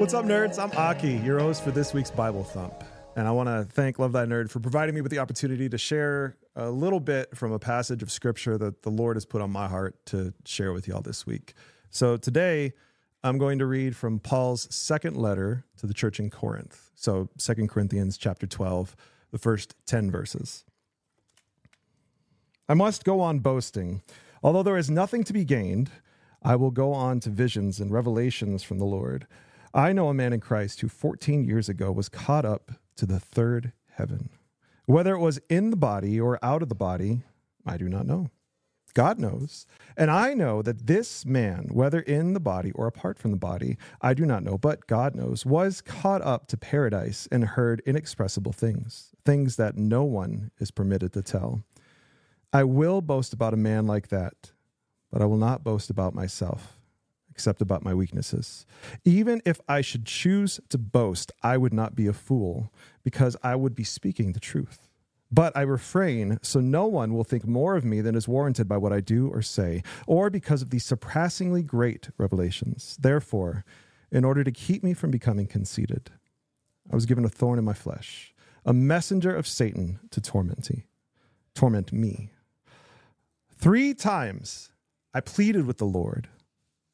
What's up, nerds? I'm Aki, your host for this week's Bible Thump. And I want to thank Love Thy Nerd for providing me with the opportunity to share a little bit from a passage of scripture that the Lord has put on my heart to share with y'all this week. So today, I'm going to read from Paul's second letter to the church in Corinth. So Second Corinthians chapter 12, the first 10 verses. I must go on boasting. Although there is nothing to be gained, I will go on to visions and revelations from the Lord. I know a man in Christ who 14 years ago was caught up to the third heaven. Whether it was in the body or out of the body, I do not know. God knows. And I know that this man, whether in the body or apart from the body, I do not know, but God knows, was caught up to paradise and heard inexpressible things, things that no one is permitted to tell. I will boast about a man like that, but I will not boast about myself except about my weaknesses. Even if I should choose to boast, I would not be a fool, because I would be speaking the truth. But I refrain so no one will think more of me than is warranted by what I do or say, or because of these surpassingly great revelations. Therefore, in order to keep me from becoming conceited, I was given a thorn in my flesh, a messenger of Satan to torment me. Torment me. Three times I pleaded with the Lord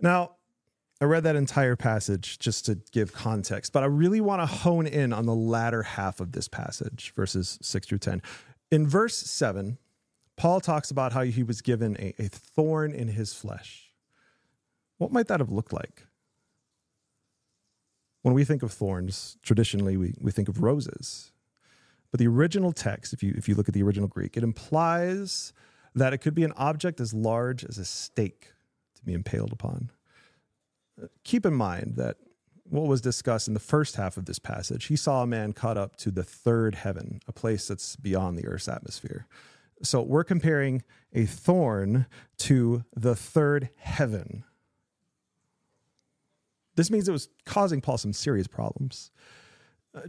Now, I read that entire passage just to give context, but I really want to hone in on the latter half of this passage, verses 6 through 10. In verse 7, Paul talks about how he was given a, a thorn in his flesh. What might that have looked like? When we think of thorns, traditionally we, we think of roses. But the original text, if you, if you look at the original Greek, it implies that it could be an object as large as a stake be impaled upon. Keep in mind that what was discussed in the first half of this passage, he saw a man caught up to the third heaven, a place that's beyond the earth's atmosphere. So we're comparing a thorn to the third heaven. This means it was causing Paul some serious problems.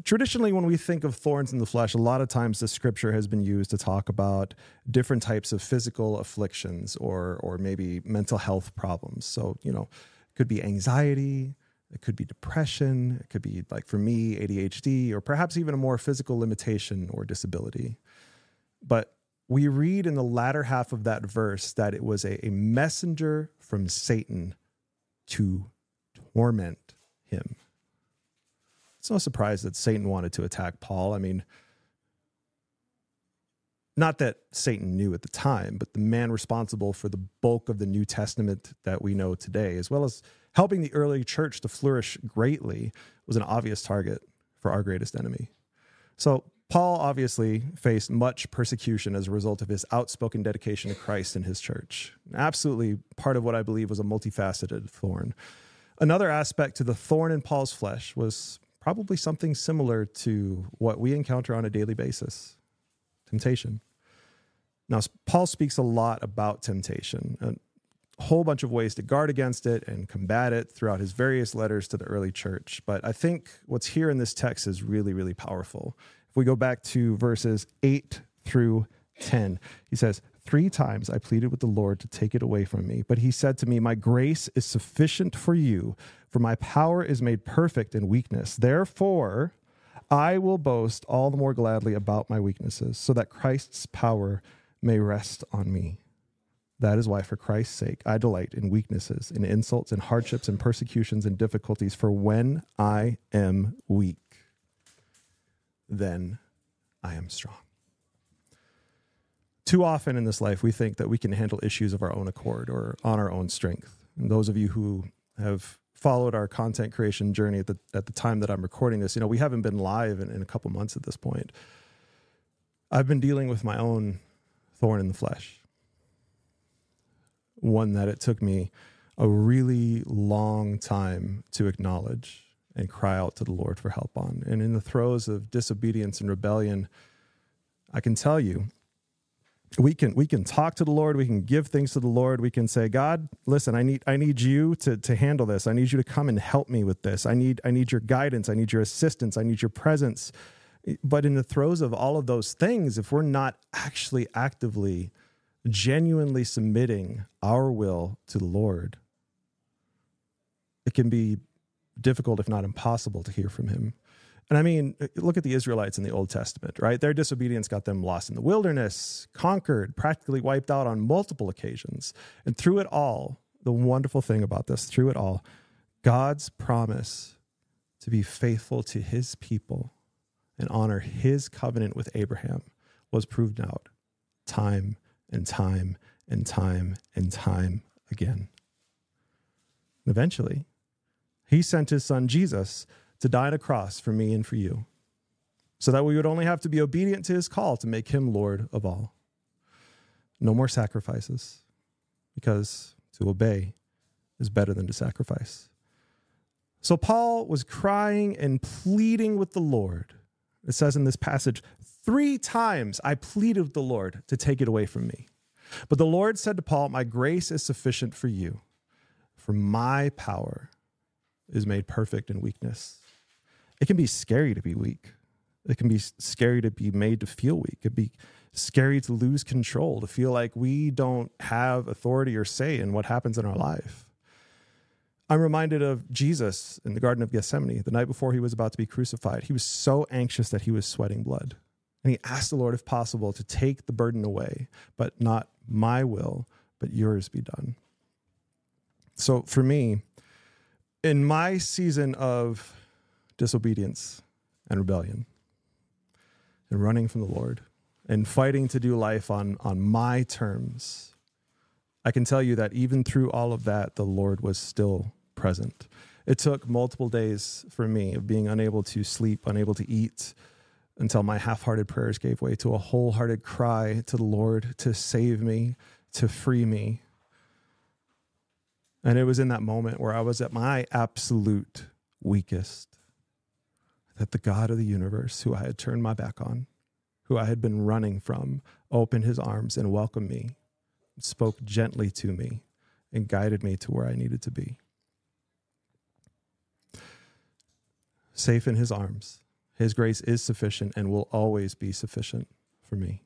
Traditionally, when we think of thorns in the flesh, a lot of times the scripture has been used to talk about different types of physical afflictions or, or maybe mental health problems. So, you know, it could be anxiety, it could be depression, it could be like for me, ADHD, or perhaps even a more physical limitation or disability. But we read in the latter half of that verse that it was a, a messenger from Satan to torment him. It's no surprise that Satan wanted to attack Paul. I mean, not that Satan knew at the time, but the man responsible for the bulk of the New Testament that we know today, as well as helping the early church to flourish greatly, was an obvious target for our greatest enemy. So, Paul obviously faced much persecution as a result of his outspoken dedication to Christ and his church. Absolutely part of what I believe was a multifaceted thorn. Another aspect to the thorn in Paul's flesh was probably something similar to what we encounter on a daily basis temptation. Now, Paul speaks a lot about temptation, a whole bunch of ways to guard against it and combat it throughout his various letters to the early church. But I think what's here in this text is really, really powerful. If we go back to verses 8 through 10, he says, Three times I pleaded with the Lord to take it away from me, but he said to me, My grace is sufficient for you, for my power is made perfect in weakness. Therefore, I will boast all the more gladly about my weaknesses, so that Christ's power may rest on me. That is why, for Christ's sake, I delight in weaknesses, in insults, in hardships, in persecutions, and difficulties. For when I am weak, then I am strong. Too often in this life, we think that we can handle issues of our own accord or on our own strength. And those of you who have followed our content creation journey at the at the time that I'm recording this, you know, we haven't been live in, in a couple months at this point. I've been dealing with my own thorn in the flesh. One that it took me a really long time to acknowledge and cry out to the Lord for help on. And in the throes of disobedience and rebellion, I can tell you, we can we can talk to the Lord, we can give things to the Lord, we can say, God, listen, I need I need you to to handle this. I need you to come and help me with this. I need I need your guidance, I need your assistance, I need your presence. But in the throes of all of those things, if we're not actually actively, genuinely submitting our will to the Lord, it can be difficult, if not impossible, to hear from Him. And I mean, uh, look at the Israelites in the Old Testament, right? Their disobedience got them lost in the wilderness, conquered, practically wiped out on multiple occasions. And through it all, the wonderful thing about this, through it all, God's promise to be faithful to his people and honor his covenant with Abraham was proved out time and time and time and time again. Eventually, he sent his son Jesus to die on a cross for me and for you, so that we would only have to be obedient to his call to make him Lord of all. No more sacrifices, because to obey is better than to sacrifice. So Paul was crying and pleading with the Lord it says in this passage, three times I pleaded with the Lord to take it away from me. But the Lord said to Paul, My grace is sufficient for you, for my power is made perfect in weakness. It can be scary to be weak. It can be scary to be made to feel weak. It can be scary to lose control, to feel like we don't have authority or say in what happens in our life. I'm reminded of Jesus in the Garden of Gethsemane, the night before he was about to be crucified. He was so anxious that he was sweating blood. And he asked the Lord, if possible, to take the burden away, but not my will, but yours be done. So for me, in my season of disobedience and rebellion, and running from the Lord, and fighting to do life on, on my terms, I can tell you that even through all of that, the Lord was still present. It took multiple days for me of being unable to sleep, unable to eat, until my half hearted prayers gave way to a wholehearted cry to the Lord to save me, to free me. And it was in that moment where I was at my absolute weakest that the God of the universe, who I had turned my back on, who I had been running from, opened his arms and welcomed me spoke gently to me and guided me to where I needed to be. Safe in his arms. His grace is sufficient and will always be sufficient for me.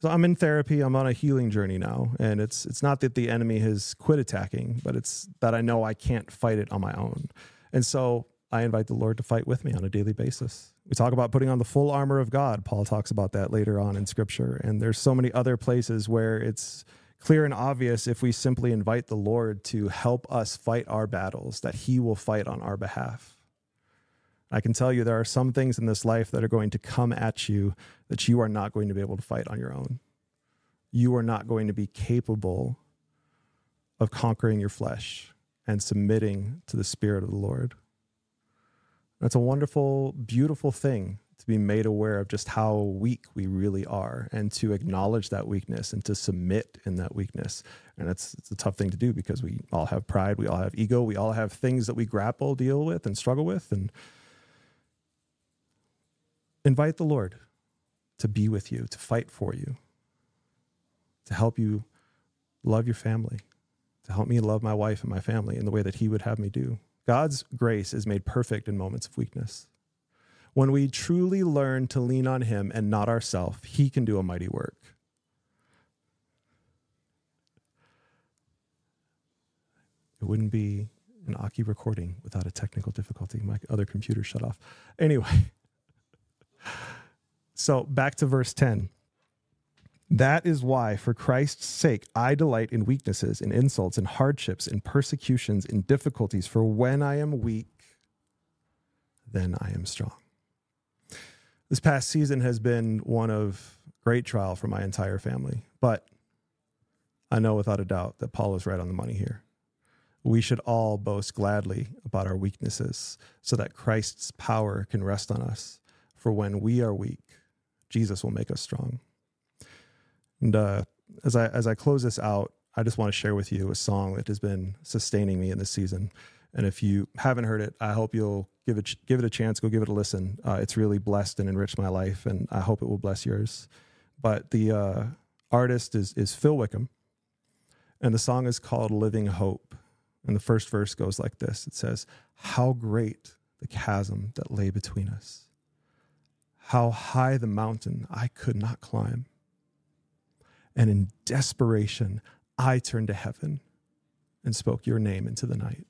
So I'm in therapy. I'm on a healing journey now, and it's it's not that the enemy has quit attacking, but it's that I know I can't fight it on my own. And so I invite the Lord to fight with me on a daily basis. We talk about putting on the full armor of God. Paul talks about that later on in scripture. And there's so many other places where it's clear and obvious if we simply invite the Lord to help us fight our battles, that he will fight on our behalf. I can tell you there are some things in this life that are going to come at you that you are not going to be able to fight on your own. You are not going to be capable of conquering your flesh and submitting to the Spirit of the Lord. It's a wonderful, beautiful thing to be made aware of just how weak we really are and to acknowledge that weakness and to submit in that weakness. And it's, it's a tough thing to do because we all have pride, we all have ego, we all have things that we grapple, deal with, and struggle with. And invite the Lord to be with you, to fight for you, to help you love your family, to help me love my wife and my family in the way that He would have me do. God's grace is made perfect in moments of weakness. When we truly learn to lean on Him and not ourselves, He can do a mighty work. It wouldn't be an Aki recording without a technical difficulty. My other computer shut off. Anyway, so back to verse 10. That is why, for Christ's sake, I delight in weaknesses, in insults, in hardships, in persecutions, in difficulties. For when I am weak, then I am strong. This past season has been one of great trial for my entire family, but I know without a doubt that Paul is right on the money here. We should all boast gladly about our weaknesses so that Christ's power can rest on us. For when we are weak, Jesus will make us strong. And uh, as I as I close this out, I just want to share with you a song that has been sustaining me in this season. And if you haven't heard it, I hope you'll give it give it a chance. Go give it a listen. Uh, it's really blessed and enriched my life, and I hope it will bless yours. But the uh, artist is is Phil Wickham, and the song is called "Living Hope." And the first verse goes like this: It says, "How great the chasm that lay between us! How high the mountain I could not climb!" And in desperation, I turned to heaven and spoke your name into the night.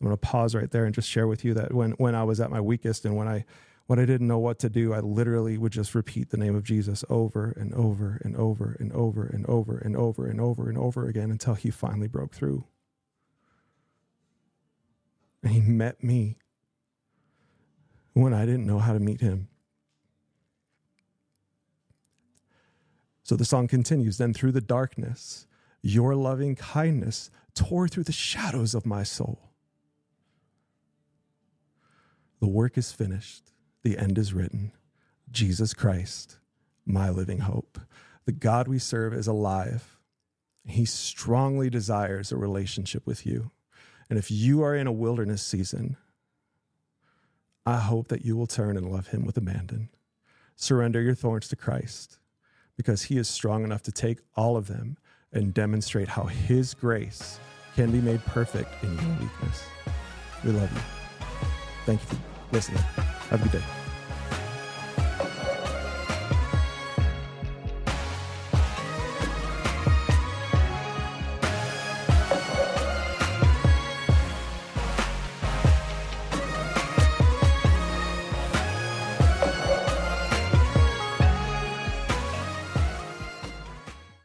I'm going to pause right there and just share with you that when, when I was at my weakest and when I when I didn't know what to do, I literally would just repeat the name of Jesus over and over and over and over and over and over and over and over again until he finally broke through. And he met me when I didn't know how to meet him. So the song continues Then through the darkness, your loving kindness tore through the shadows of my soul. The work is finished, the end is written. Jesus Christ, my living hope. The God we serve is alive. He strongly desires a relationship with you. And if you are in a wilderness season, I hope that you will turn and love him with abandon. Surrender your thorns to Christ because he is strong enough to take all of them and demonstrate how his grace can be made perfect in your weakness. We love you. Thank you for listening. Have a good day.